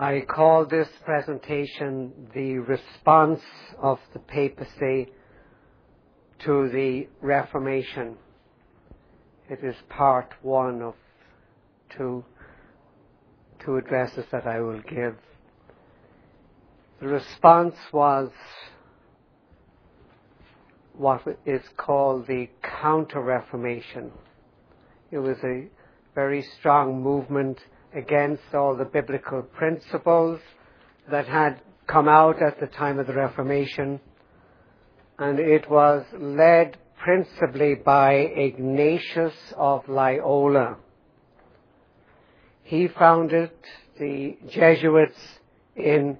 I call this presentation the response of the papacy to the Reformation. It is part one of two, two addresses that I will give. The response was what is called the Counter Reformation. It was a very strong movement against all the biblical principles that had come out at the time of the Reformation, and it was led principally by Ignatius of Loyola. He founded the Jesuits in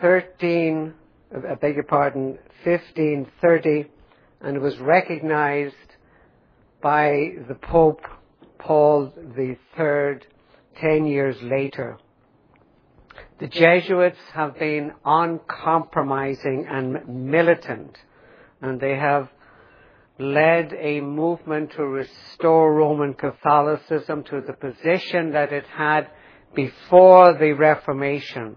13, I beg your pardon, 1530, and was recognized by the Pope Paul III ten years later. The Jesuits have been uncompromising and militant, and they have led a movement to restore Roman Catholicism to the position that it had before the Reformation.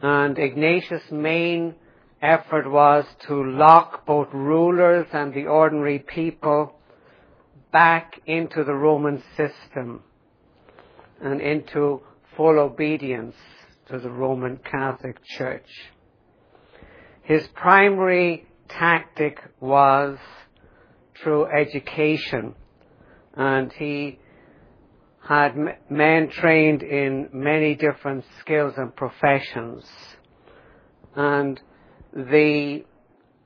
And Ignatius' main effort was to lock both rulers and the ordinary people back into the Roman system and into full obedience to the Roman Catholic Church. His primary tactic was through education, and he had men trained in many different skills and professions. And the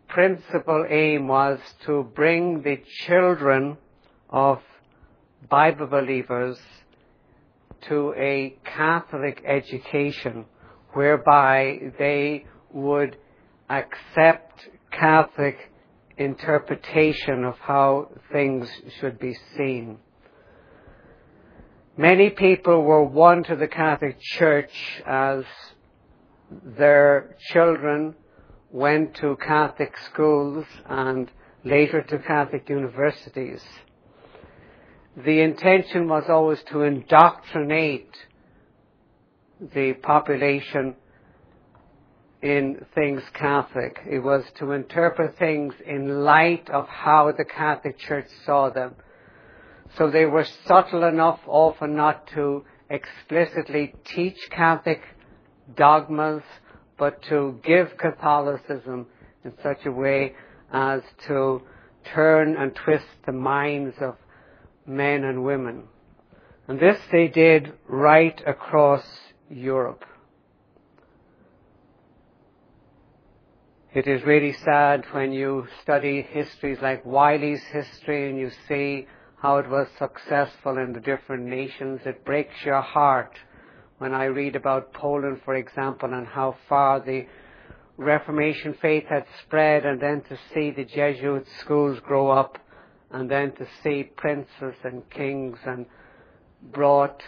principal aim was to bring the children of Bible believers to a Catholic education whereby they would accept Catholic interpretation of how things should be seen. Many people were won to the Catholic Church as their children went to Catholic schools and later to Catholic universities the intention was always to indoctrinate the population in things Catholic. It was to interpret things in light of how the Catholic Church saw them. So they were subtle enough often not to explicitly teach Catholic dogmas, but to give Catholicism in such a way as to turn and twist the minds of men and women. And this they did right across Europe. It is really sad when you study histories like Wylie's history and you see how it was successful in the different nations. It breaks your heart when I read about Poland, for example, and how far the Reformation faith had spread and then to see the Jesuit schools grow up and then to see princes and kings and brought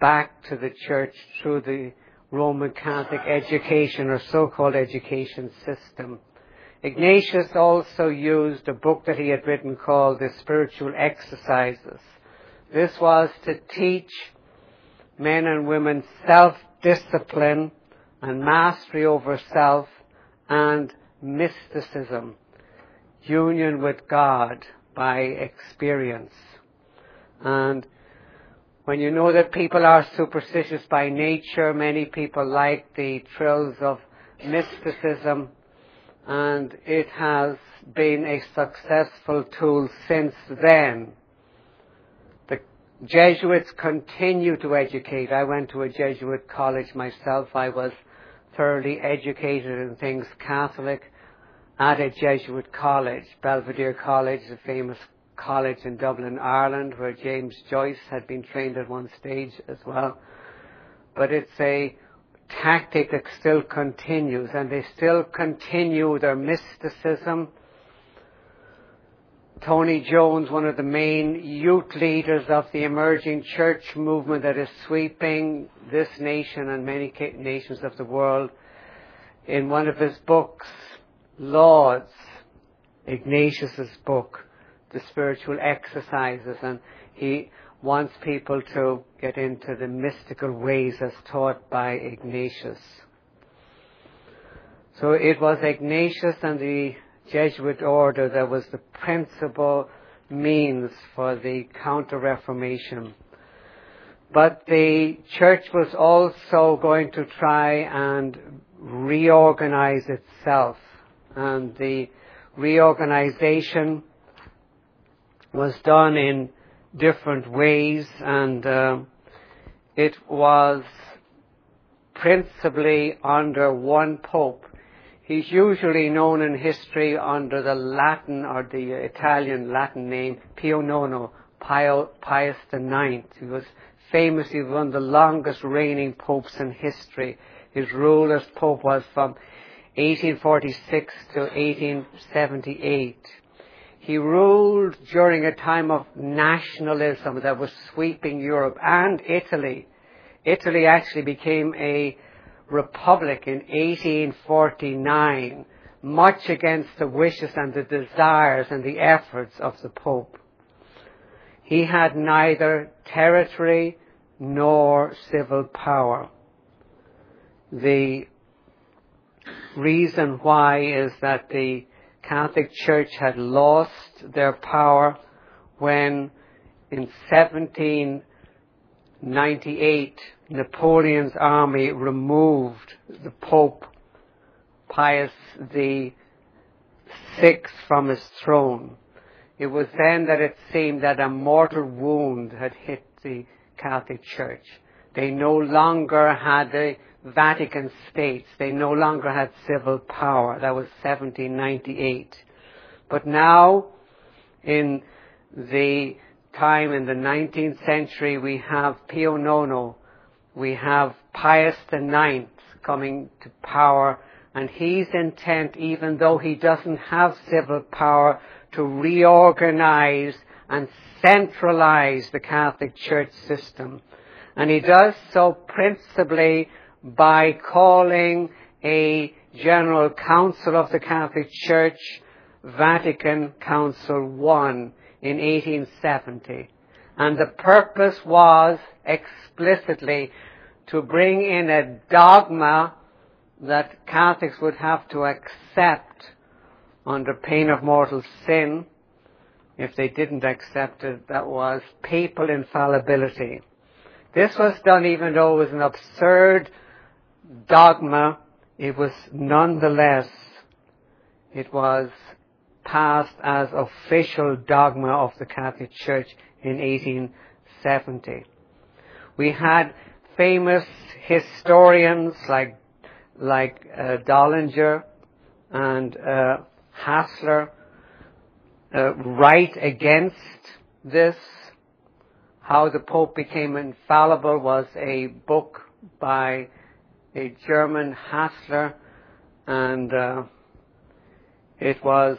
back to the church through the Roman Catholic education or so-called education system. Ignatius also used a book that he had written called The Spiritual Exercises. This was to teach men and women self-discipline and mastery over self and mysticism union with God by experience. And when you know that people are superstitious by nature, many people like the thrills of mysticism, and it has been a successful tool since then. The Jesuits continue to educate. I went to a Jesuit college myself. I was thoroughly educated in things Catholic at a Jesuit college, Belvedere College, a famous college in Dublin, Ireland, where James Joyce had been trained at one stage as well. But it's a tactic that still continues, and they still continue their mysticism. Tony Jones, one of the main youth leaders of the emerging church movement that is sweeping this nation and many nations of the world, in one of his books, Lauds, Ignatius's book, The Spiritual Exercises, and he wants people to get into the mystical ways as taught by Ignatius. So it was Ignatius and the Jesuit order that was the principal means for the Counter Reformation. But the church was also going to try and reorganize itself. And the reorganization was done in different ways and uh, it was principally under one pope. He's usually known in history under the Latin or the Italian Latin name Pio Nono, Pio, Pius IX. He was famously one of the longest reigning popes in history. His rule as pope was from 1846 to 1878. He ruled during a time of nationalism that was sweeping Europe and Italy. Italy actually became a republic in 1849, much against the wishes and the desires and the efforts of the Pope. He had neither territory nor civil power. The reason why is that the Catholic Church had lost their power when in 1798 Napoleon's army removed the Pope Pius VI from his throne. It was then that it seemed that a mortal wound had hit the Catholic Church. They no longer had the Vatican states. They no longer had civil power. That was 1798. But now, in the time in the 19th century, we have Pio Nono, we have Pius IX coming to power, and he's intent, even though he doesn't have civil power, to reorganize and centralize the Catholic Church system. And he does so principally by calling a General Council of the Catholic Church Vatican Council I in 1870. And the purpose was explicitly to bring in a dogma that Catholics would have to accept under pain of mortal sin. If they didn't accept it, that was papal infallibility. This was done even though it was an absurd dogma, it was nonetheless, it was passed as official dogma of the Catholic Church in 1870. We had famous historians like like uh, Döllinger and uh, Hasler uh, write against this. How the Pope became infallible was a book by a German Hasler, and uh, it was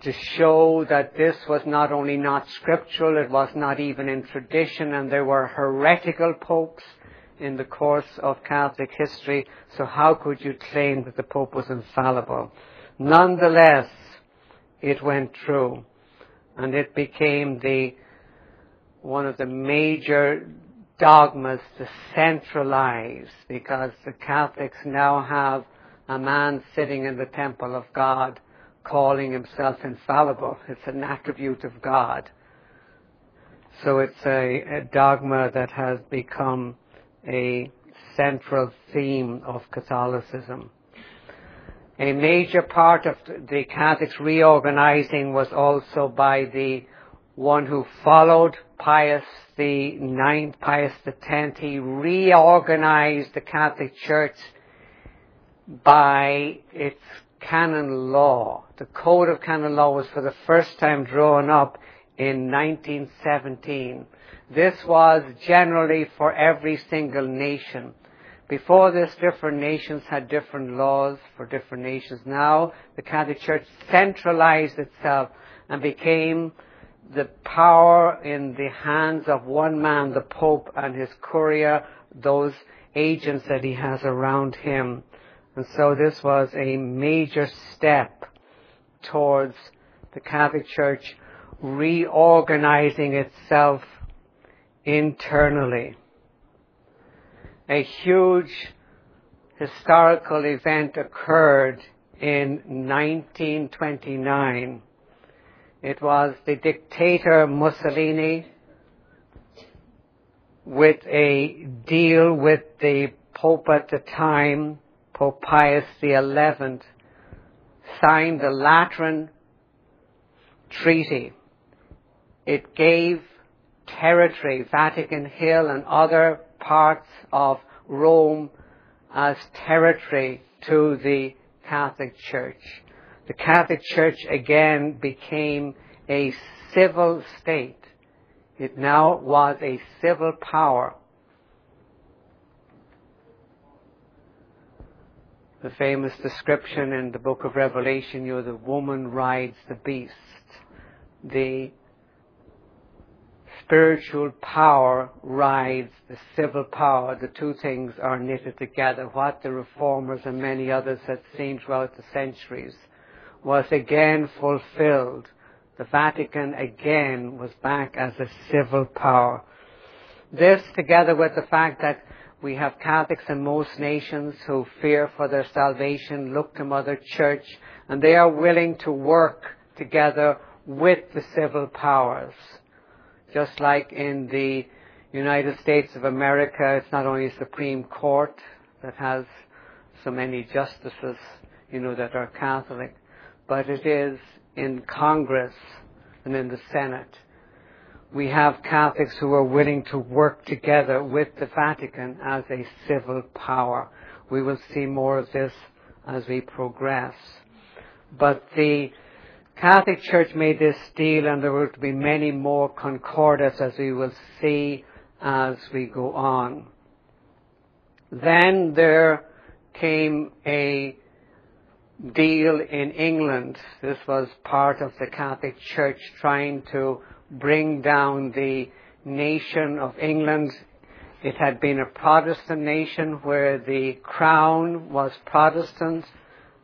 to show that this was not only not scriptural, it was not even in tradition, and there were heretical popes in the course of Catholic history, so how could you claim that the Pope was infallible? Nonetheless, it went through, and it became the one of the major dogmas to centralize because the Catholics now have a man sitting in the temple of God calling himself infallible. It's an attribute of God. So it's a, a dogma that has become a central theme of Catholicism. A major part of the Catholics reorganizing was also by the one who followed Pius the ninth, Pius the tenth. He reorganized the Catholic Church by its canon law. The Code of Canon Law was for the first time drawn up in 1917. This was generally for every single nation. Before this, different nations had different laws for different nations. Now, the Catholic Church centralized itself and became the power in the hands of one man, the Pope, and his curia, those agents that he has around him. And so this was a major step towards the Catholic Church reorganizing itself internally. A huge historical event occurred in 1929. It was the dictator Mussolini with a deal with the Pope at the time, Pope Pius XI, signed the Lateran Treaty. It gave territory, Vatican Hill and other parts of Rome as territory to the Catholic Church. The Catholic Church again became a civil state. It now was a civil power. The famous description in the book of Revelation, you know, the woman rides the beast. The spiritual power rides the civil power. The two things are knitted together. What the reformers and many others had seen throughout the centuries was again fulfilled. The Vatican again was back as a civil power. This, together with the fact that we have Catholics in most nations who fear for their salvation, look to Mother Church, and they are willing to work together with the civil powers just like in the United States of America, it's not only Supreme Court that has so many justices, you know, that are Catholic, but it is in Congress and in the Senate. We have Catholics who are willing to work together with the Vatican as a civil power. We will see more of this as we progress. But the Catholic Church made this deal and there will be many more concordats as we will see as we go on. Then there came a deal in England. This was part of the Catholic Church trying to bring down the nation of England. It had been a Protestant nation where the crown was Protestant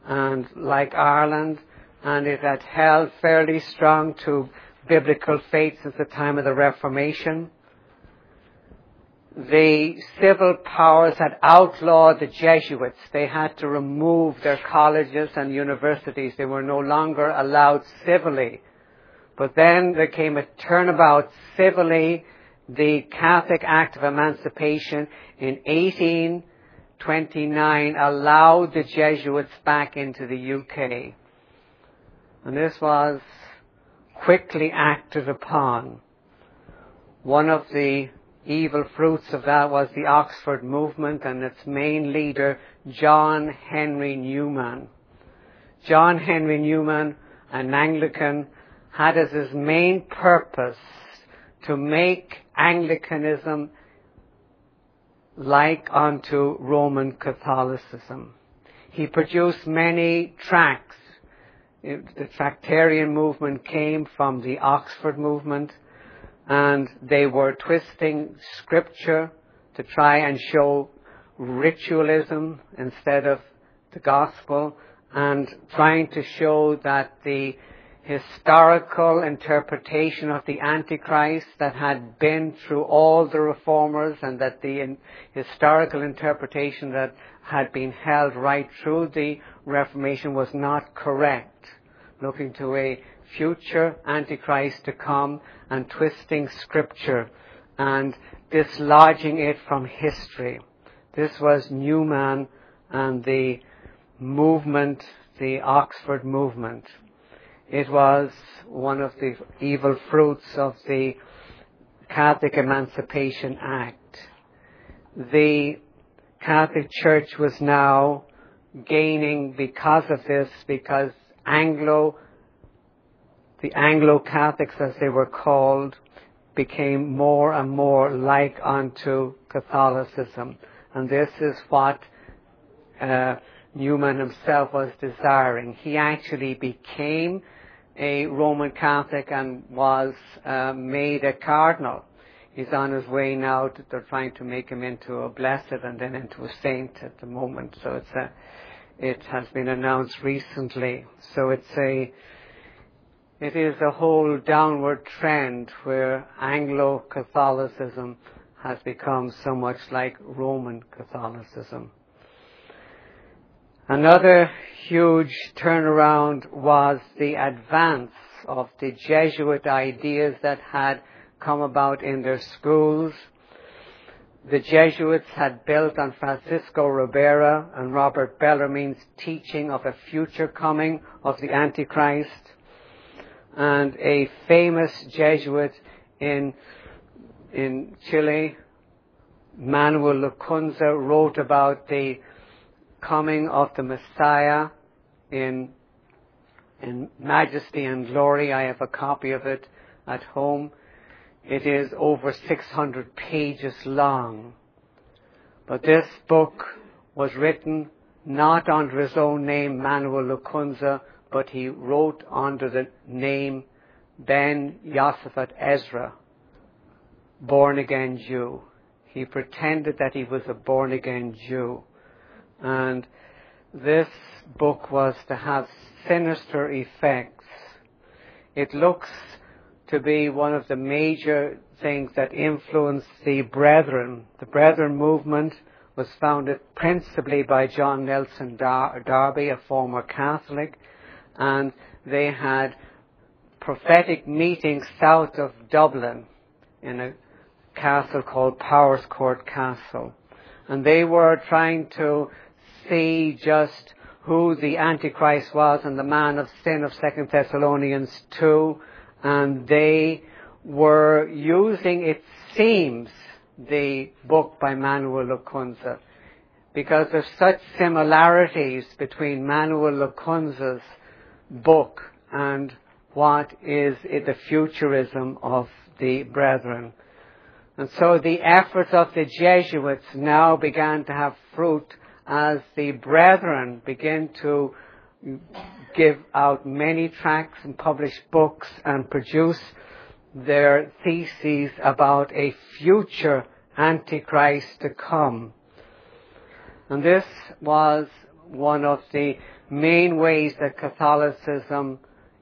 and like Ireland, and it had held fairly strong to biblical faith since the time of the Reformation. The civil powers had outlawed the Jesuits. They had to remove their colleges and universities. They were no longer allowed civilly. But then there came a turnabout civilly. The Catholic Act of Emancipation in 1829 allowed the Jesuits back into the UK. And this was quickly acted upon. One of the evil fruits of that was the Oxford movement and its main leader, John Henry Newman. John Henry Newman, an Anglican, had as his main purpose to make Anglicanism like unto Roman Catholicism. He produced many tracts the Tractarian movement came from the Oxford movement, and they were twisting scripture to try and show ritualism instead of the gospel, and trying to show that the historical interpretation of the Antichrist that had been through all the reformers and that the historical interpretation that had been held right through the Reformation was not correct, looking to a future Antichrist to come and twisting Scripture and dislodging it from history. This was Newman and the movement, the Oxford movement. It was one of the evil fruits of the Catholic Emancipation Act. The Catholic Church was now gaining because of this, because Anglo, the Anglo Catholics as they were called, became more and more like unto Catholicism. And this is what uh, Newman himself was desiring. He actually became a Roman Catholic and was uh, made a cardinal he's on his way now. To, they're trying to make him into a blessed and then into a saint at the moment. So it's a, it has been announced recently. So it's a, it is a whole downward trend where Anglo-Catholicism has become so much like Roman Catholicism. Another huge turnaround was the advance of the Jesuit ideas that had come about in their schools. The Jesuits had built on Francisco Ribera and Robert Bellarmine's teaching of a future coming of the Antichrist. And a famous Jesuit in, in Chile, Manuel Lacunza, wrote about the coming of the Messiah in, in majesty and glory. I have a copy of it at home. It is over 600 pages long. But this book was written not under his own name, Manuel Lacunza, but he wrote under the name Ben Yosefat Ezra, born again Jew. He pretended that he was a born again Jew. And this book was to have sinister effects. It looks to be one of the major things that influenced the Brethren. The Brethren movement was founded principally by John Nelson Dar- Darby, a former Catholic, and they had prophetic meetings south of Dublin in a castle called Powerscourt Castle. And they were trying to see just who the Antichrist was and the man of sin of Second Thessalonians 2, and they were using, it seems, the book by Manuel Lacunza, because there's such similarities between Manuel Lacunza's book and what is the futurism of the brethren. And so the efforts of the Jesuits now began to have fruit as the brethren begin to give out many tracts and publish books and produce their theses about a future Antichrist to come. And this was one of the main ways that Catholicism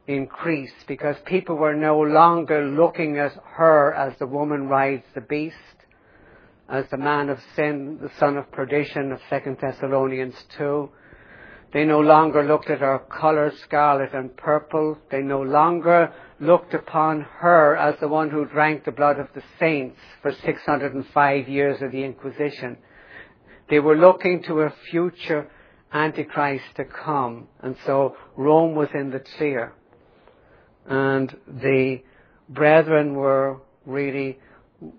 increased because people were no longer looking at her as the woman rides the beast, as the man of sin, the son of perdition of 2 Thessalonians 2. They no longer looked at her color scarlet and purple. They no longer looked upon her as the one who drank the blood of the saints for 605 years of the Inquisition. They were looking to a future Antichrist to come. And so Rome was in the clear. And the brethren were really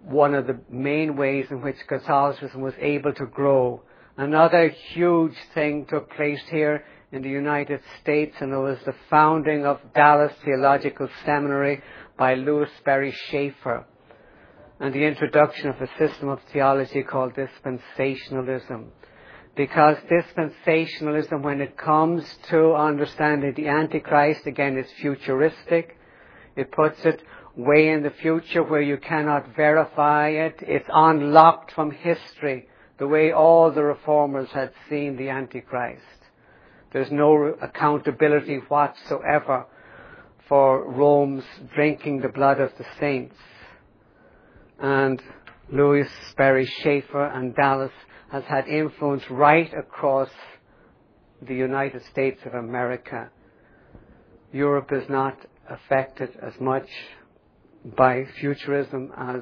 one of the main ways in which Catholicism was able to grow. Another huge thing took place here in the United States, and it was the founding of Dallas Theological Seminary by Lewis Sperry Chafer, and the introduction of a system of theology called dispensationalism because dispensationalism, when it comes to understanding the Antichrist, again, is futuristic. It puts it way in the future where you cannot verify it. It's unlocked from history, the way all the reformers had seen the Antichrist. There's no accountability whatsoever for Rome's drinking the blood of the saints. And Lewis Sperry Chafer and Dallas has had influence right across the United States of America. Europe is not affected as much by futurism as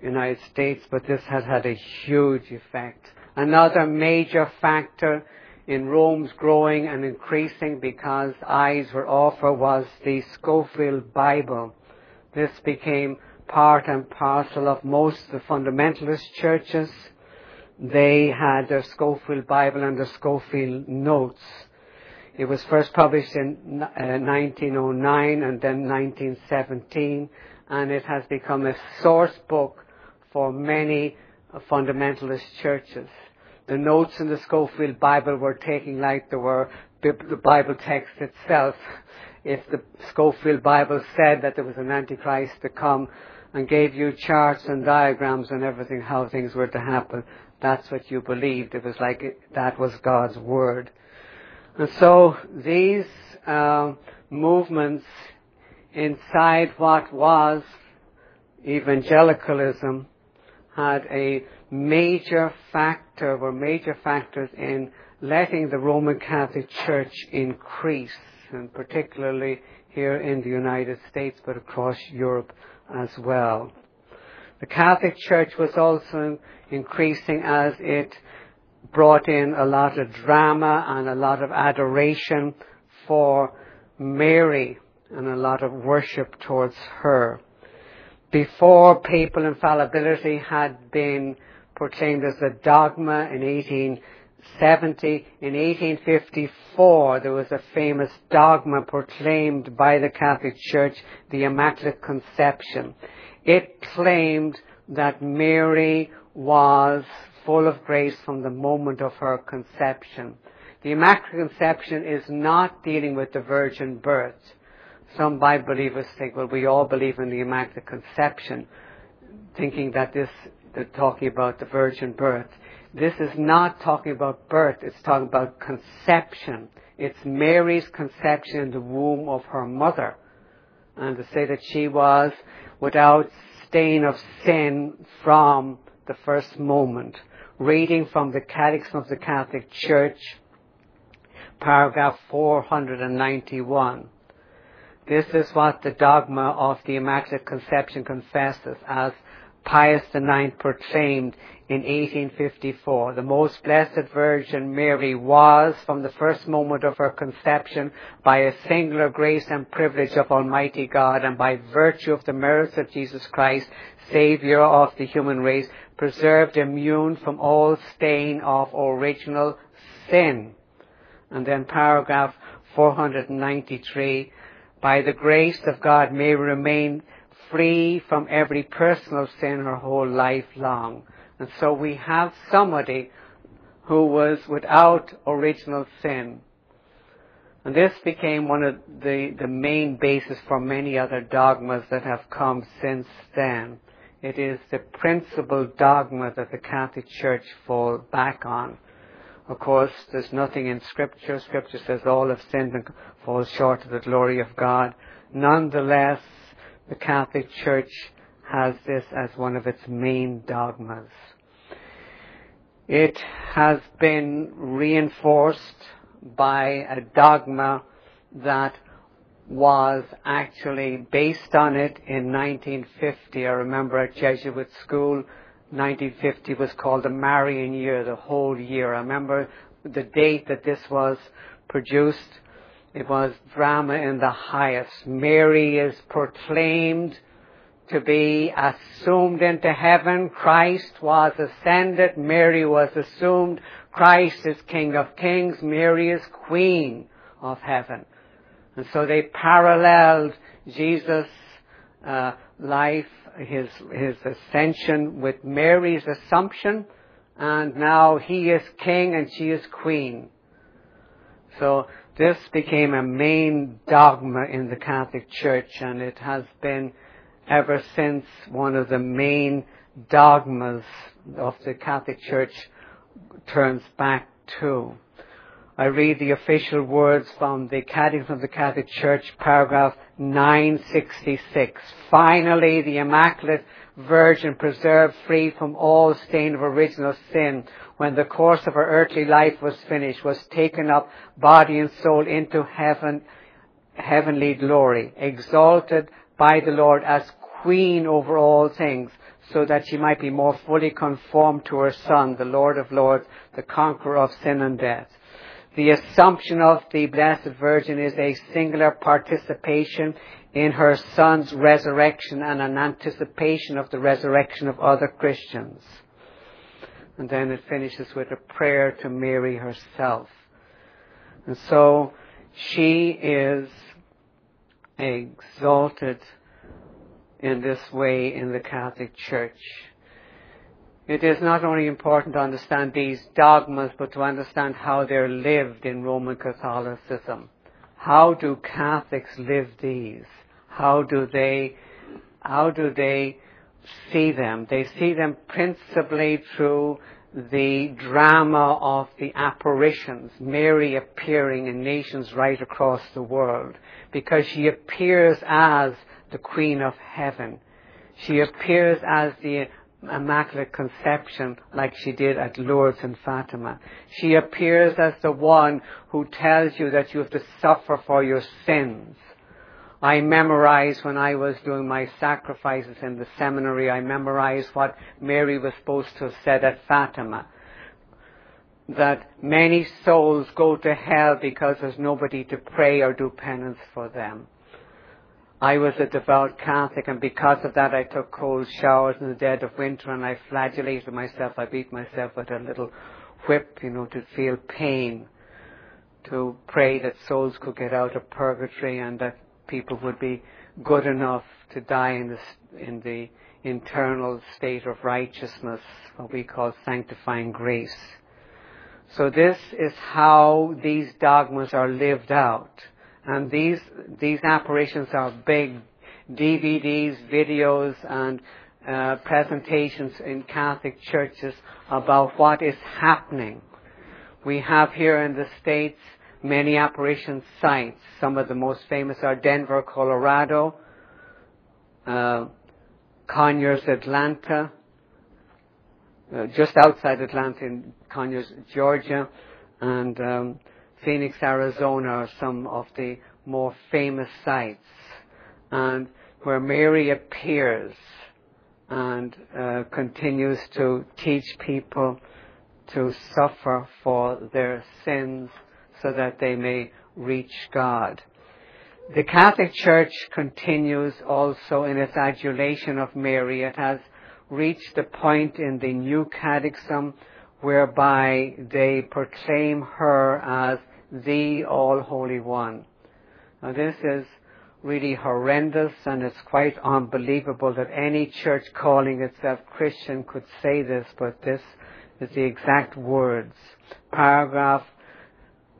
the United States, but this has had a huge effect. Another major factor in Rome's growing and increasing because eyes were off her was the Scofield Bible. This became part and parcel of most of the fundamentalist churches they had their Scofield Bible and their Scofield Notes. It was first published in uh, 1909 and then 1917, and it has become a source book for many uh, fundamentalist churches. The notes in the Scofield Bible were taken like they were the Bible text itself. If the Scofield Bible said that there was an Antichrist to come and gave you charts and diagrams and everything, how things were to happen, that's what you believed. It was like that was God's word. And so these um, movements inside what was evangelicalism had a major factor, were major factors in letting the Roman Catholic Church increase, and particularly here in the United States, but across Europe as well. The Catholic Church was also increasing as it brought in a lot of drama and a lot of adoration for Mary and a lot of worship towards her. Before papal infallibility had been proclaimed as a dogma in 1870, in 1854 there was a famous dogma proclaimed by the Catholic Church, the Immaculate Conception. It claimed that Mary was full of grace from the moment of her conception. The Immaculate Conception is not dealing with the virgin birth. Some Bible believers think, well, we all believe in the Immaculate Conception, thinking that this, they're talking about the virgin birth. This is not talking about birth, it's talking about conception. It's Mary's conception in the womb of her mother. And to say that she was without stain of sin from the first moment reading from the Catechism of the Catholic Church, paragraph 491. This is what the dogma of the Immaculate Conception confesses as Pius IX proclaimed in 1854. The most blessed Virgin Mary was, from the first moment of her conception, by a singular grace and privilege of Almighty God, and by virtue of the merits of Jesus Christ, Saviour of the human race, preserved immune from all stain of original sin. And then paragraph 493, by the grace of God may remain free from every personal sin her whole life long. And so we have somebody who was without original sin. And this became one of the, the main basis for many other dogmas that have come since then. It is the principal dogma that the Catholic Church falls back on. Of course, there's nothing in Scripture. Scripture says all have sinned and fall short of the glory of God. Nonetheless, the Catholic Church has this as one of its main dogmas. It has been reinforced by a dogma that was actually based on it in 1950. I remember at Jesuit school, 1950 was called the Marian year, the whole year. I remember the date that this was produced. It was drama in the highest. Mary is proclaimed to be assumed into heaven. Christ was ascended. Mary was assumed. Christ is King of Kings. Mary is Queen of heaven. And so they paralleled Jesus' uh, life, his, his ascension with Mary's assumption, and now he is king and she is queen. So this became a main dogma in the Catholic Church, and it has been ever since one of the main dogmas of the Catholic Church turns back to. I read the official words from the Catechism of the Catholic Church, paragraph 966. Finally, the Immaculate Virgin preserved free from all stain of original sin when the course of her earthly life was finished, was taken up body and soul into heaven, heavenly glory, exalted by the Lord as queen over all things, so that she might be more fully conformed to her Son, the Lord of Lords, the conqueror of sin and death. The assumption of the Blessed Virgin is a singular participation in her Son's resurrection and an anticipation of the resurrection of other Christians. And then it finishes with a prayer to Mary herself. And so she is exalted in this way in the Catholic Church. It is not only important to understand these dogmas, but to understand how they're lived in Roman Catholicism. How do Catholics live these? How do they, how do they see them. They see them principally through the drama of the apparitions, Mary appearing in nations right across the world, because she appears as the Queen of Heaven. She appears as the Immaculate Conception like she did at Lourdes and Fatima. She appears as the one who tells you that you have to suffer for your sins. I memorized when I was doing my sacrifices in the seminary, I memorized what Mary was supposed to have said at Fatima. That many souls go to hell because there's nobody to pray or do penance for them. I was a devout Catholic and because of that I took cold showers in the dead of winter and I flagellated myself. I beat myself with a little whip, you know, to feel pain. To pray that souls could get out of purgatory and that people would be good enough to die in the, in the internal state of righteousness, what we call sanctifying grace. So this is how these dogmas are lived out. And these, these apparitions are big DVDs, videos, and uh, presentations in Catholic churches about what is happening. We have here in the States many apparition sites. Some of the most famous are Denver, Colorado, uh, Conyers, Atlanta, uh, just outside Atlanta in Conyers, Georgia, and um, Phoenix, Arizona are some of the more famous sites, and where Mary appears and uh, continues to teach people to suffer for their sins so that they may reach God. The Catholic Church continues also in its adulation of Mary. It has reached the point in the New Catechism whereby they proclaim her as the All Holy One. Now this is really horrendous and it's quite unbelievable that any church calling itself Christian could say this, but this is the exact words. Paragraph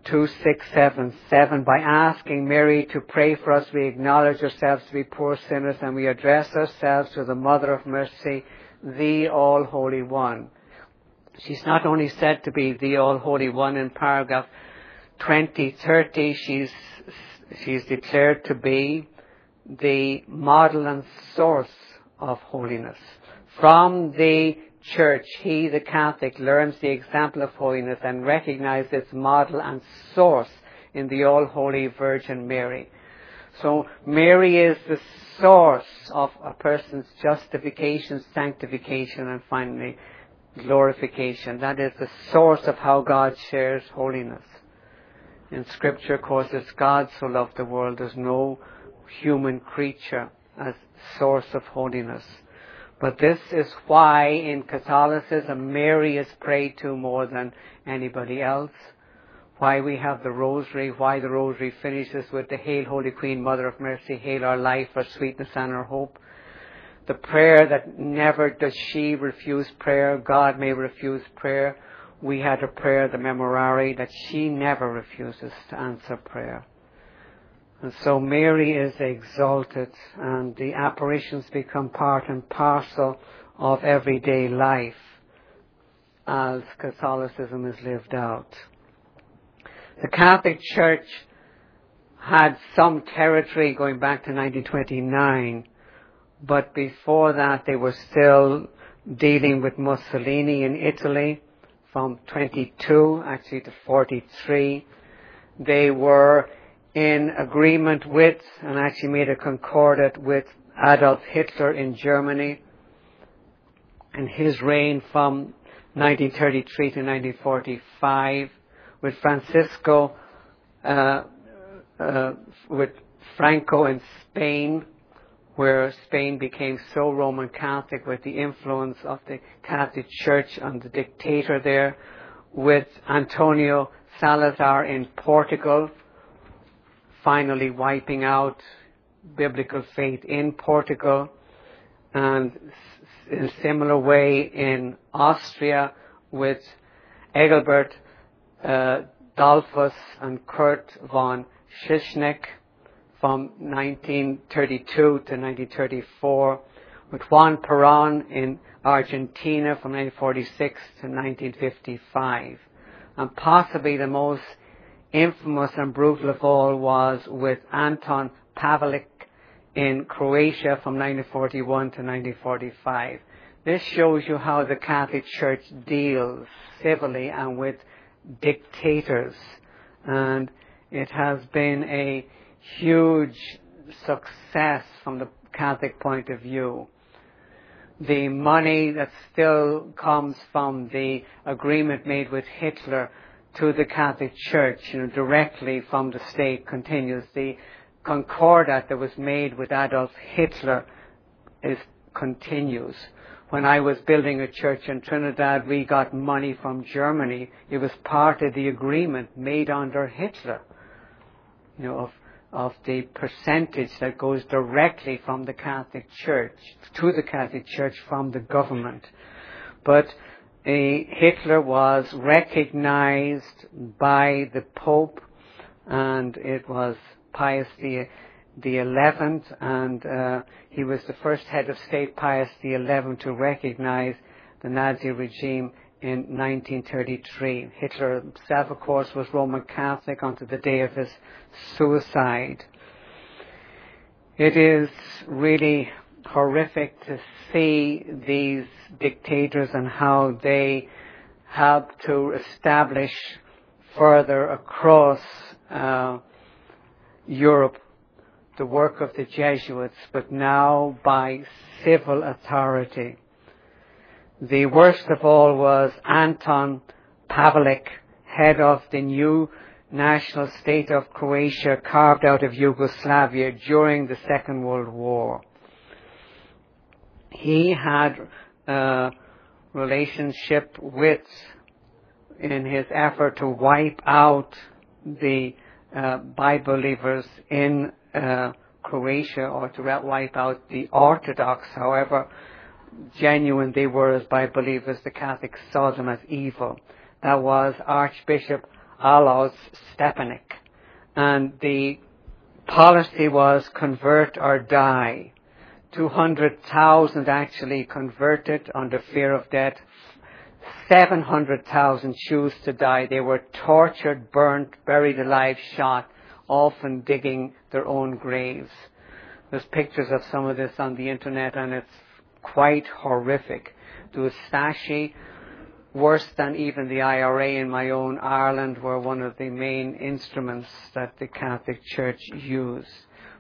2677. By asking Mary to pray for us, we acknowledge ourselves to be poor sinners and we address ourselves to the Mother of Mercy, the All Holy One. She's not only said to be the All Holy One in paragraph 2030, she's, she's declared to be the model and source of holiness. From the church, he, the Catholic, learns the example of holiness and recognizes its model and source in the All Holy Virgin Mary. So Mary is the source of a person's justification, sanctification, and finally glorification. That is the source of how God shares holiness in Scripture, of course, it's God so loved the world. There's no human creature as source of holiness. But this is why in Catholicism Mary is prayed to more than anybody else. Why we have the rosary, why the rosary finishes with the Hail Holy Queen, Mother of Mercy, Hail our life, our sweetness and our hope. The prayer that never does she refuse prayer, God may refuse prayer we had a prayer, the Memorare, that she never refuses to answer prayer. And so Mary is exalted and the apparitions become part and parcel of everyday life as Catholicism is lived out. The Catholic Church had some territory going back to 1929, but before that they were still dealing with Mussolini in Italy from 22 actually to 43. They were in agreement with and actually made a concordat with Adolf Hitler in Germany and his reign from 1933 to 1945 with Francisco, uh, uh, with Franco in Spain where Spain became so Roman Catholic with the influence of the Catholic Church on the dictator there, with Antonio Salazar in Portugal, finally wiping out biblical faith in Portugal, and in a similar way in Austria with Engelbert uh, and Kurt von Schuschnigg from 1932 to 1934 with Juan Perón in Argentina from 1946 to 1955. And possibly the most infamous and brutal of all was with Anton Pavelic in Croatia from 1941 to 1945. This shows you how the Catholic Church deals civilly and with dictators. And it has been a huge success from the Catholic point of view. The money that still comes from the agreement made with Hitler to the Catholic Church, you know, directly from the state continues. The concordat that was made with Adolf Hitler is continues. When I was building a church in Trinidad, we got money from Germany. It was part of the agreement made under Hitler, you know, of, of the percentage that goes directly from the Catholic Church to the Catholic Church from the government. But uh, Hitler was recognized by the Pope, and it was Pius the 11th, and uh, he was the first head of state, Pius the 11th, to recognize the Nazi regime in 1933. Hitler himself, of course, was Roman Catholic until the day of his suicide. It is really horrific to see these dictators and how they help to establish further across uh, Europe the work of the Jesuits, but now by civil authority. The worst of all was Anton Pavelic, head of the new national state of Croatia carved out of Yugoslavia during the Second World War. He had a relationship with, in his effort to wipe out the uh, Bible believers in uh, Croatia or to wipe out the Orthodox, however genuine they were as Bible believers, the Catholics saw them as evil. That was Archbishop Alois Stepinac. And the policy was convert or die. 200,000 actually converted under fear of death. 700,000 chose to die. They were tortured, burnt, buried alive, shot, often digging their own graves. There's pictures of some of this on the internet and it's quite horrific. The Ustashi, worse than even the IRA in my own Ireland, were one of the main instruments that the Catholic Church used.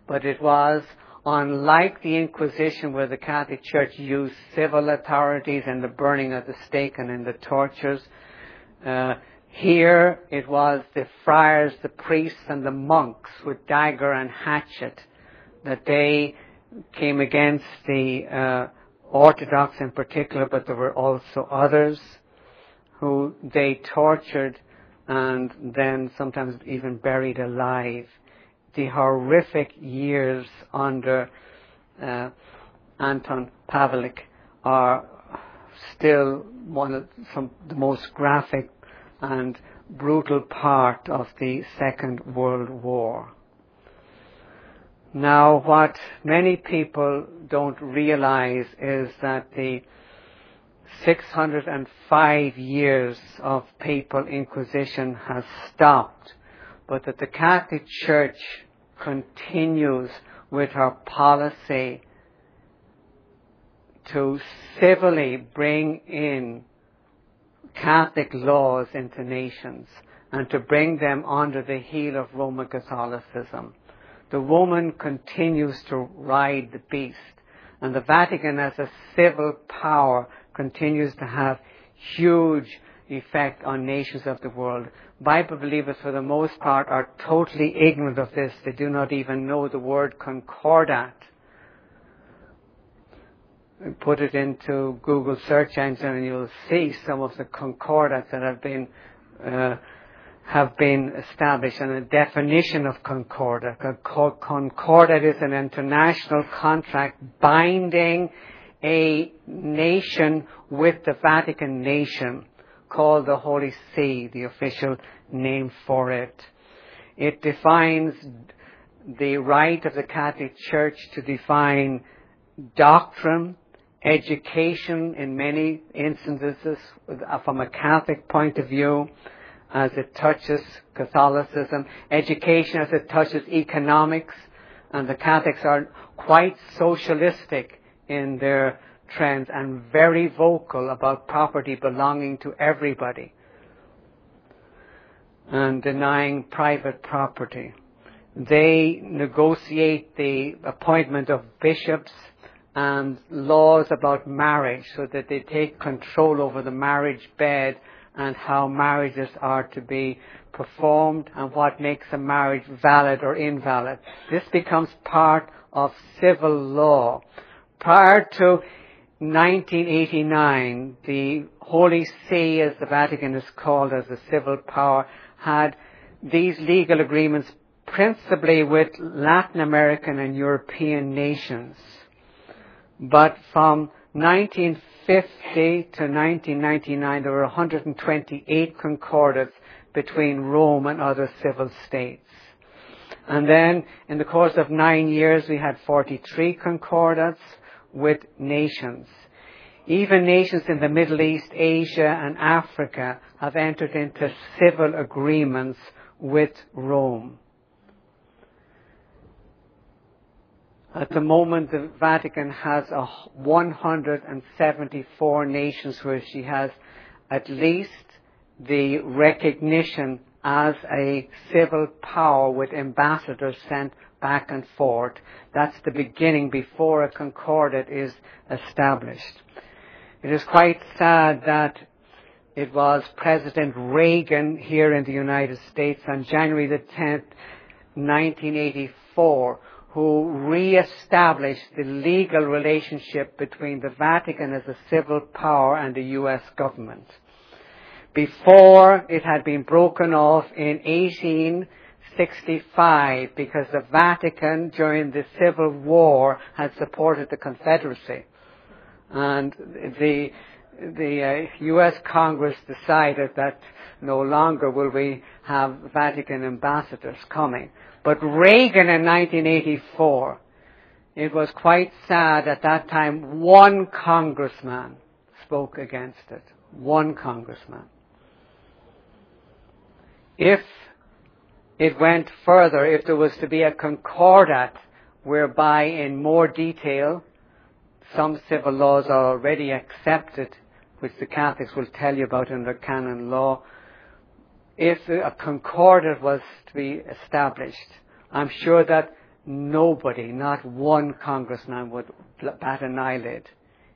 But it was unlike the Inquisition where the Catholic Church used civil authorities and the burning of the stake and in the tortures, uh, here it was the friars, the priests and the monks with dagger and hatchet that they came against the uh, Orthodox in particular, but there were also others who they tortured and then sometimes even buried alive. The horrific years under uh, Anton Pavelic are still one of some, the most graphic and brutal part of the Second World War. Now, what many people don't realize is that the 605 years of papal inquisition has stopped, but that the Catholic Church continues with her policy to civilly bring in Catholic laws into nations and to bring them under the heel of Roman Catholicism. The woman continues to ride the beast, and the Vatican as a civil power continues to have huge effect on nations of the world. Bible believers, for the most part, are totally ignorant of this. They do not even know the word concordat put it into Google search engine and you'll see some of the concordats that have been uh, have been established and a definition of concordat. Concordat is an international contract binding a nation with the Vatican nation called the Holy See, the official name for it. It defines the right of the Catholic Church to define doctrine, education in many instances uh, from a Catholic point of view as it touches Catholicism, education as it touches economics, and the Catholics are quite socialistic in their trends and very vocal about property belonging to everybody and denying private property. They negotiate the appointment of bishops and laws about marriage so that they take control over the marriage bed and how marriages are to be performed and what makes a marriage valid or invalid. This becomes part of civil law. Prior to 1989, the Holy See, as the Vatican is called as a civil power, had these legal agreements principally with Latin American and European nations. But from 1950 to 1999, there were 128 concordats between Rome and other civil states. And then, in the course of nine years, we had 43 concordats with nations. Even nations in the Middle East, Asia, and Africa have entered into civil agreements with Rome. At the moment, the Vatican has 174 nations where she has at least the recognition as a civil power with ambassadors sent back and forth. That's the beginning before a concordat is established. It is quite sad that it was President Reagan here in the United States on January the 10th, 1984, who re-established the legal relationship between the Vatican as a civil power and the U.S. government. Before it had been broken off in 1865 because the Vatican during the Civil War had supported the Confederacy. And the, the uh, U.S. Congress decided that no longer will we have Vatican ambassadors coming. But Reagan in 1984, it was quite sad at that time, one congressman spoke against it. One congressman. If it went further, if there was to be a concordat whereby in more detail some civil laws are already accepted, which the Catholics will tell you about under canon law, if a concordat was to be established, I'm sure that nobody, not one congressman would bat an eyelid.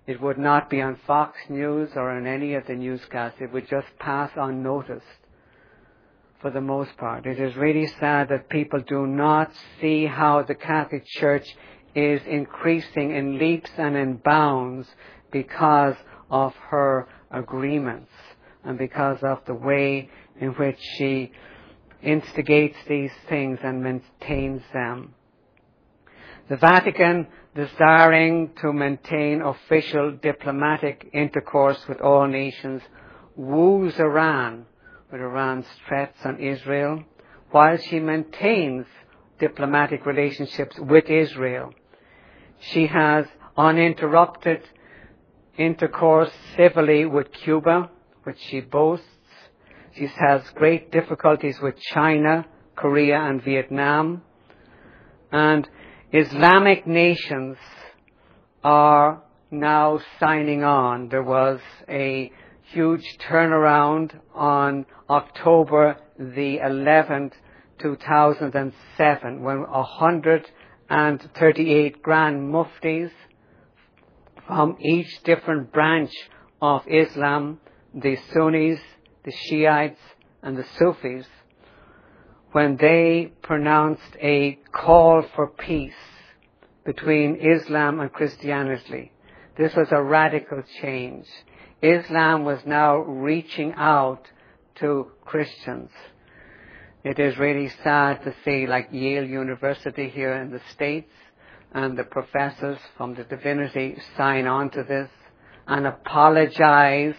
It would not be on Fox News or on any of the newscasts. It would just pass unnoticed for the most part. It is really sad that people do not see how the Catholic Church is increasing in leaps and in bounds because of her agreements and because of the way in which she instigates these things and maintains them. The Vatican, desiring to maintain official diplomatic intercourse with all nations, woos Iran with Iran's threats on Israel, while she maintains diplomatic relationships with Israel. She has uninterrupted intercourse civilly with Cuba, which she boasts. She has great difficulties with China, Korea, and Vietnam. And Islamic nations are now signing on. There was a huge turnaround on October the 11th, 2007, when 138 grand muftis from each different branch of Islam, the Sunnis, the Shiites, and the Sufis, when they pronounced a call for peace between Islam and Christianity. This was a radical change. Islam was now reaching out to Christians. It is really sad to see, like Yale University here in the States, and the professors from the divinity sign on to this and apologize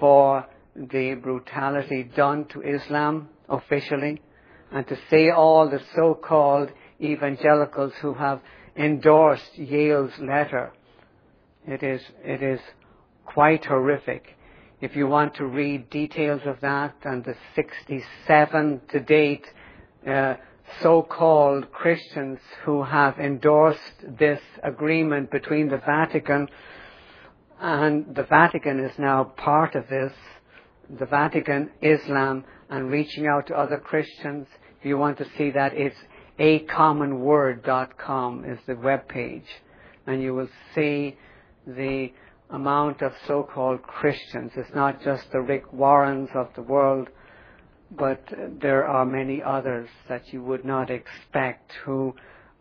for the brutality done to Islam officially, and to see all the so-called evangelicals who have endorsed Yale's letter It is, it is quite horrific. If you want to read details of that and the 67 to date uh, so-called Christians who have endorsed this agreement between the Vatican and the Vatican is now part of this, the Vatican, Islam, and reaching out to other Christians. If you want to see that, it's acommonword.com is the web page, and you will see the amount of so-called Christians. It's not just the Rick Warrens of the world, but there are many others that you would not expect who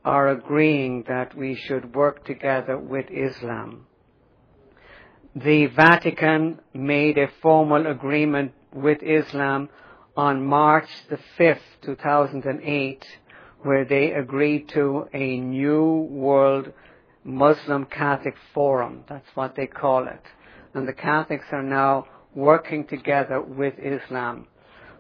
are agreeing that we should work together with Islam. The Vatican made a formal agreement with Islam on March the 5th, 2008, where they agreed to a new world Muslim Catholic Forum. That's what they call it. And the Catholics are now working together with Islam.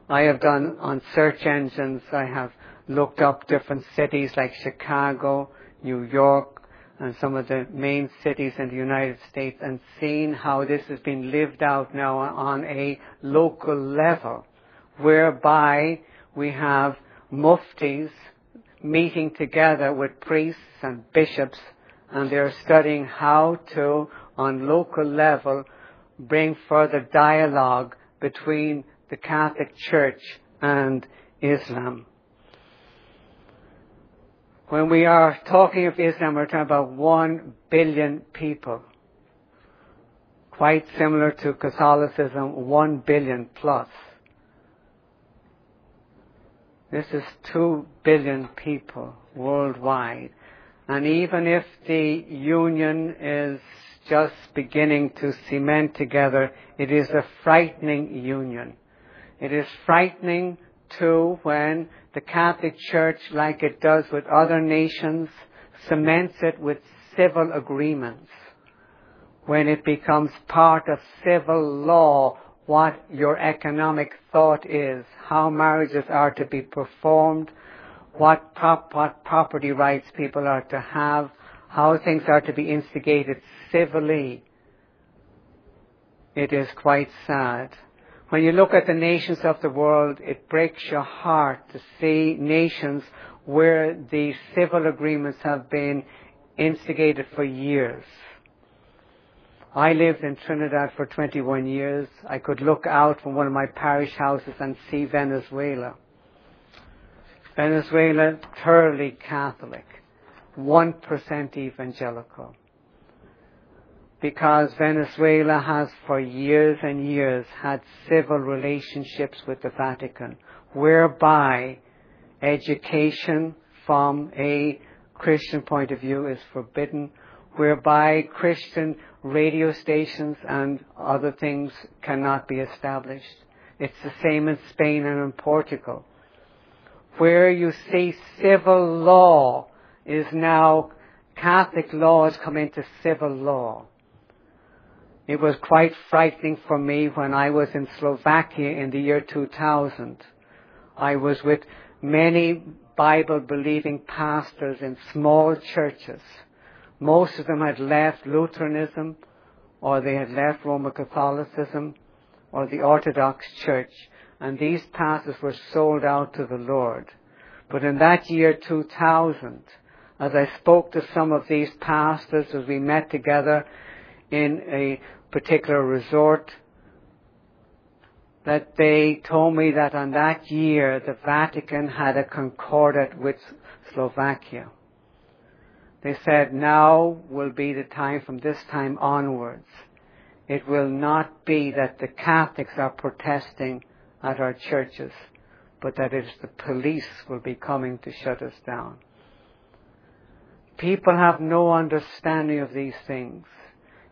I have done on search engines, I have looked up different cities like Chicago, New York, and some of the main cities in the United States and seen how this has been lived out now on a local level, whereby we have muftis meeting together with priests and bishops and they're studying how to, on local level, bring further dialogue between the Catholic Church and Islam. When we are talking of Islam, we're talking about one billion people. Quite similar to Catholicism, one billion plus. This is two billion people worldwide. And even if the union is just beginning to cement together, it is a frightening union. It is frightening too when the Catholic Church, like it does with other nations, cements it with civil agreements. When it becomes part of civil law, what your economic thought is, how marriages are to be performed, what, prop, what property rights people are to have, how things are to be instigated civilly. It is quite sad. When you look at the nations of the world, it breaks your heart to see nations where these civil agreements have been instigated for years. I lived in Trinidad for 21 years. I could look out from one of my parish houses and see Venezuela. Venezuela, thoroughly Catholic, 1% evangelical. Because Venezuela has for years and years had civil relationships with the Vatican, whereby education from a Christian point of view is forbidden, whereby Christian radio stations and other things cannot be established. It's the same in Spain and in Portugal where you see civil law is now Catholic law has come into civil law. It was quite frightening for me when I was in Slovakia in the year 2000. I was with many Bible believing pastors in small churches. Most of them had left Lutheranism or they had left Roman Catholicism or the Orthodox Church and these pastors were sold out to the Lord. But in that year 2000, as I spoke to some of these pastors as we met together in a particular resort, that they told me that on that year the Vatican had a concordat with Slovakia. They said now will be the time from this time onwards. It will not be that the Catholics are protesting at our churches, but that it's the police will be coming to shut us down. People have no understanding of these things.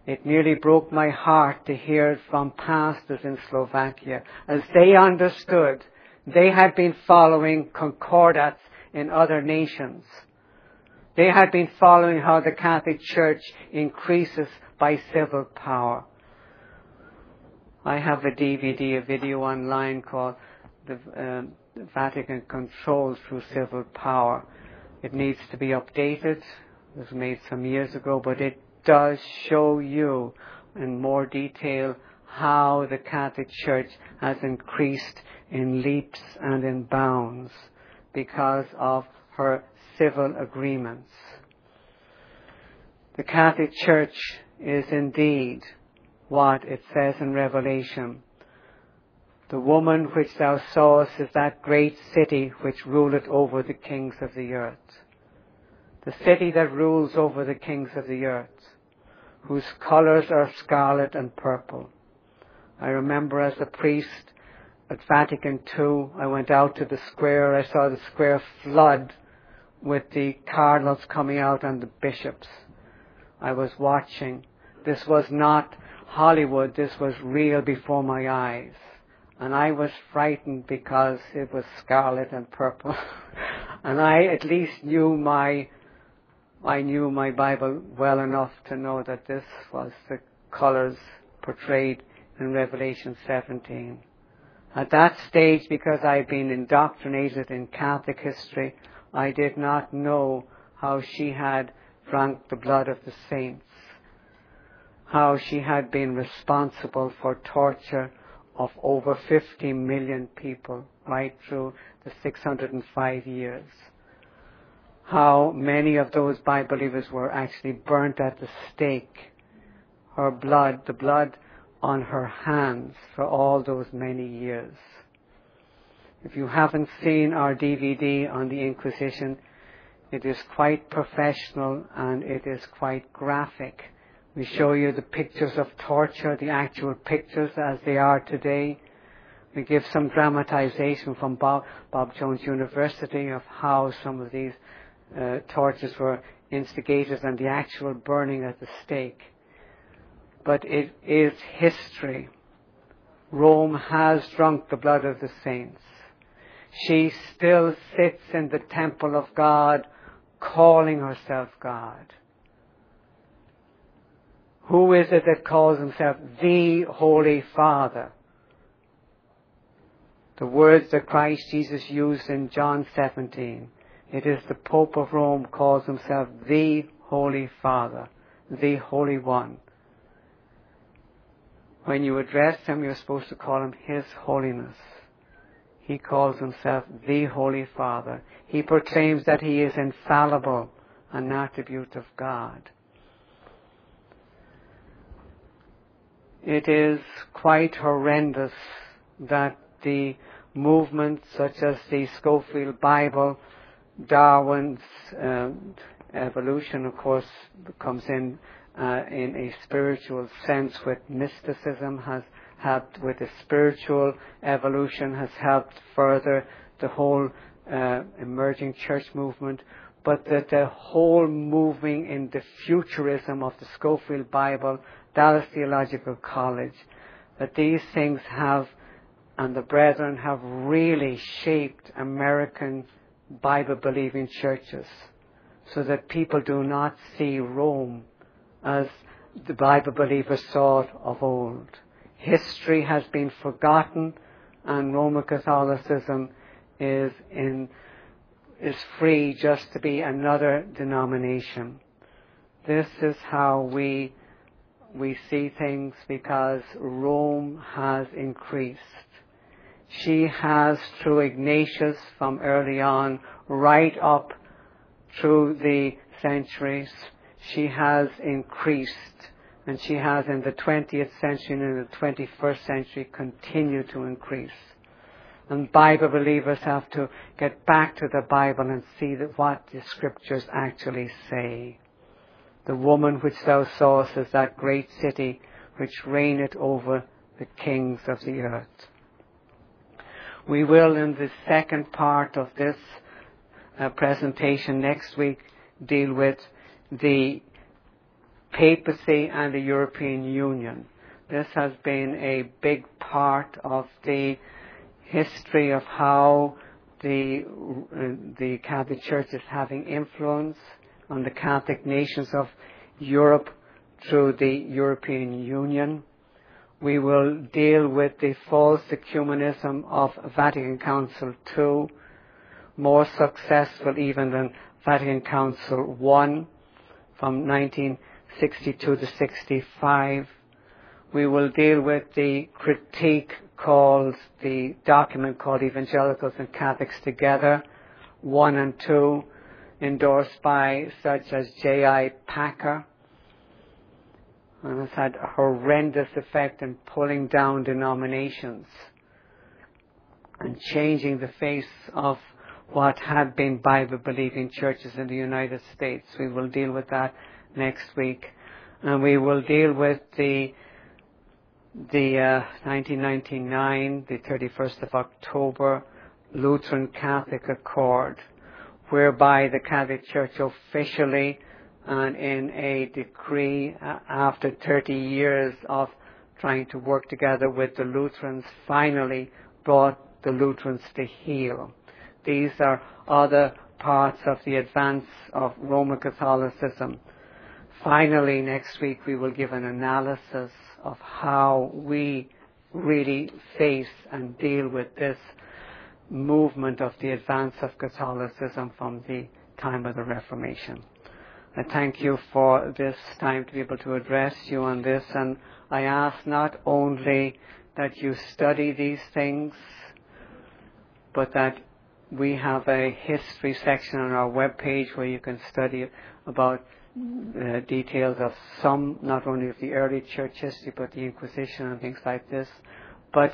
It nearly broke my heart to hear from pastors in Slovakia. As they understood, they had been following concordats in other nations. They had been following how the Catholic Church increases by civil power. I have a DVD, a video online called the, uh, Vatican Control Through Civil Power. It needs to be updated. It was made some years ago, but it does show you in more detail how the Catholic Church has increased in leaps and in bounds because of her civil agreements. The Catholic Church is indeed what it says in Revelation. The woman which thou sawest is that great city which ruleth over the kings of the earth. The city that rules over the kings of the earth, whose colours are scarlet and purple. I remember as a priest at Vatican II, I went out to the square, I saw the square flood with the cardinals coming out and the bishops. I was watching. This was not Hollywood, this was real before my eyes. And I was frightened because it was scarlet and purple. and I at least knew my, I knew my Bible well enough to know that this was the colors portrayed in Revelation 17. At that stage, because I'd been indoctrinated in Catholic history, I did not know how she had drank the blood of the saints, how she had been responsible for torture of over 50 million people right through the 605 years. How many of those Bible believers were actually burnt at the stake. Her blood, the blood on her hands for all those many years. If you haven't seen our DVD on the Inquisition, it is quite professional and it is quite graphic. We show you the pictures of torture, the actual pictures as they are today. We give some dramatization from Bob, Bob Jones University of how some of these uh, tortures were instigated and the actual burning at the stake but it is history. Rome has drunk the blood of the saints. She still sits in the temple of God, calling herself God. Who is it that calls himself the Holy Father? The words that Christ Jesus used in John 17. It is the Pope of Rome calls himself the Holy Father, the Holy One. When you address him, you're supposed to call him His Holiness. He calls himself the Holy Father. He proclaims that he is infallible, an attribute of God. It is quite horrendous that the movements such as the Scofield Bible, Darwin's uh, evolution, of course, comes in uh, in a spiritual sense with mysticism has helped with the spiritual evolution has helped further the whole uh, emerging church movement. But that the whole moving in the futurism of the Scofield Bible, Dallas Theological College, that these things have, and the brethren have really shaped American Bible believing churches so that people do not see Rome as the Bible believers saw it of old. History has been forgotten and Roman Catholicism is in, is free just to be another denomination. This is how we, we see things because Rome has increased. She has through Ignatius from early on right up through the centuries she has increased and she has in the 20th century and in the 21st century continued to increase. And Bible believers have to get back to the Bible and see that what the scriptures actually say. The woman which thou sawest is that great city which reigneth over the kings of the earth. We will in the second part of this uh, presentation next week deal with the papacy and the European Union. This has been a big part of the history of how the, the Catholic Church is having influence on the Catholic nations of Europe through the European Union. We will deal with the false ecumenism of Vatican Council II, more successful even than Vatican Council I from 1962 to 65. We will deal with the critique called, the document called Evangelicals and Catholics Together, 1 and 2, endorsed by such as J.I. Packer. And has had a horrendous effect in pulling down denominations and changing the face of what had been Bible believing churches in the United States. We will deal with that next week. And we will deal with the the uh, 1999, the 31st of October Lutheran Catholic Accord, whereby the Catholic Church officially and in a decree uh, after 30 years of trying to work together with the Lutherans finally brought the Lutherans to heel. These are other parts of the advance of Roman Catholicism. Finally, next week we will give an analysis of how we really face and deal with this movement of the advance of Catholicism from the time of the Reformation. I thank you for this time to be able to address you on this, and I ask not only that you study these things, but that we have a history section on our web page where you can study about uh, details of some, not only of the early church history, but the Inquisition and things like this, but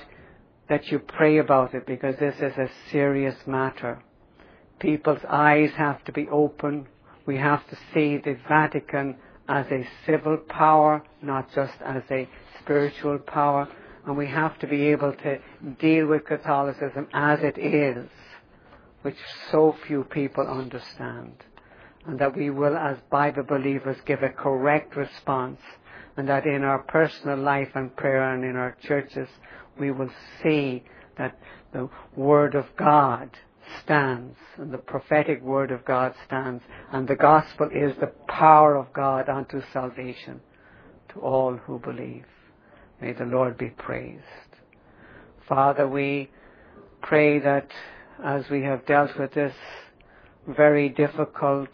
that you pray about it because this is a serious matter. People's eyes have to be open. We have to see the Vatican as a civil power, not just as a spiritual power. And we have to be able to deal with Catholicism as it is, which so few people understand and that we will, as Bible believers, give a correct response, and that in our personal life and prayer and in our churches, we will see that the Word of God stands, and the prophetic Word of God stands, and the gospel is the power of God unto salvation to all who believe. May the Lord be praised. Father, we pray that as we have dealt with this very difficult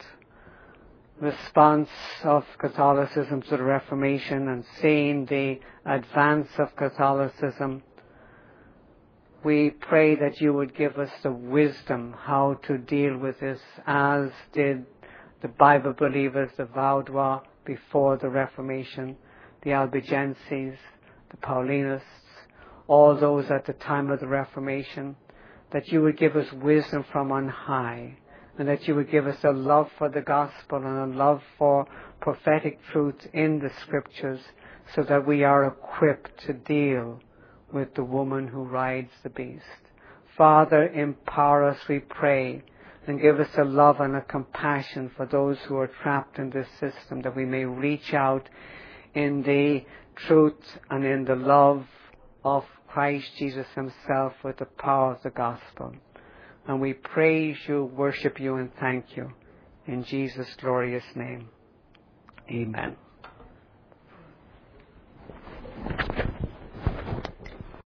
response of Catholicism to the Reformation and seeing the advance of Catholicism, we pray that you would give us the wisdom how to deal with this as did the Bible believers, the Vaudois before the Reformation, the Albigenses, the Paulinists, all those at the time of the Reformation, that you would give us wisdom from on high and that you would give us a love for the gospel and a love for prophetic truth in the scriptures so that we are equipped to deal with the woman who rides the beast. Father, empower us, we pray, and give us a love and a compassion for those who are trapped in this system, that we may reach out in the truth and in the love of Christ Jesus himself with the power of the gospel. And we praise you, worship you, and thank you. In Jesus' glorious name. Amen.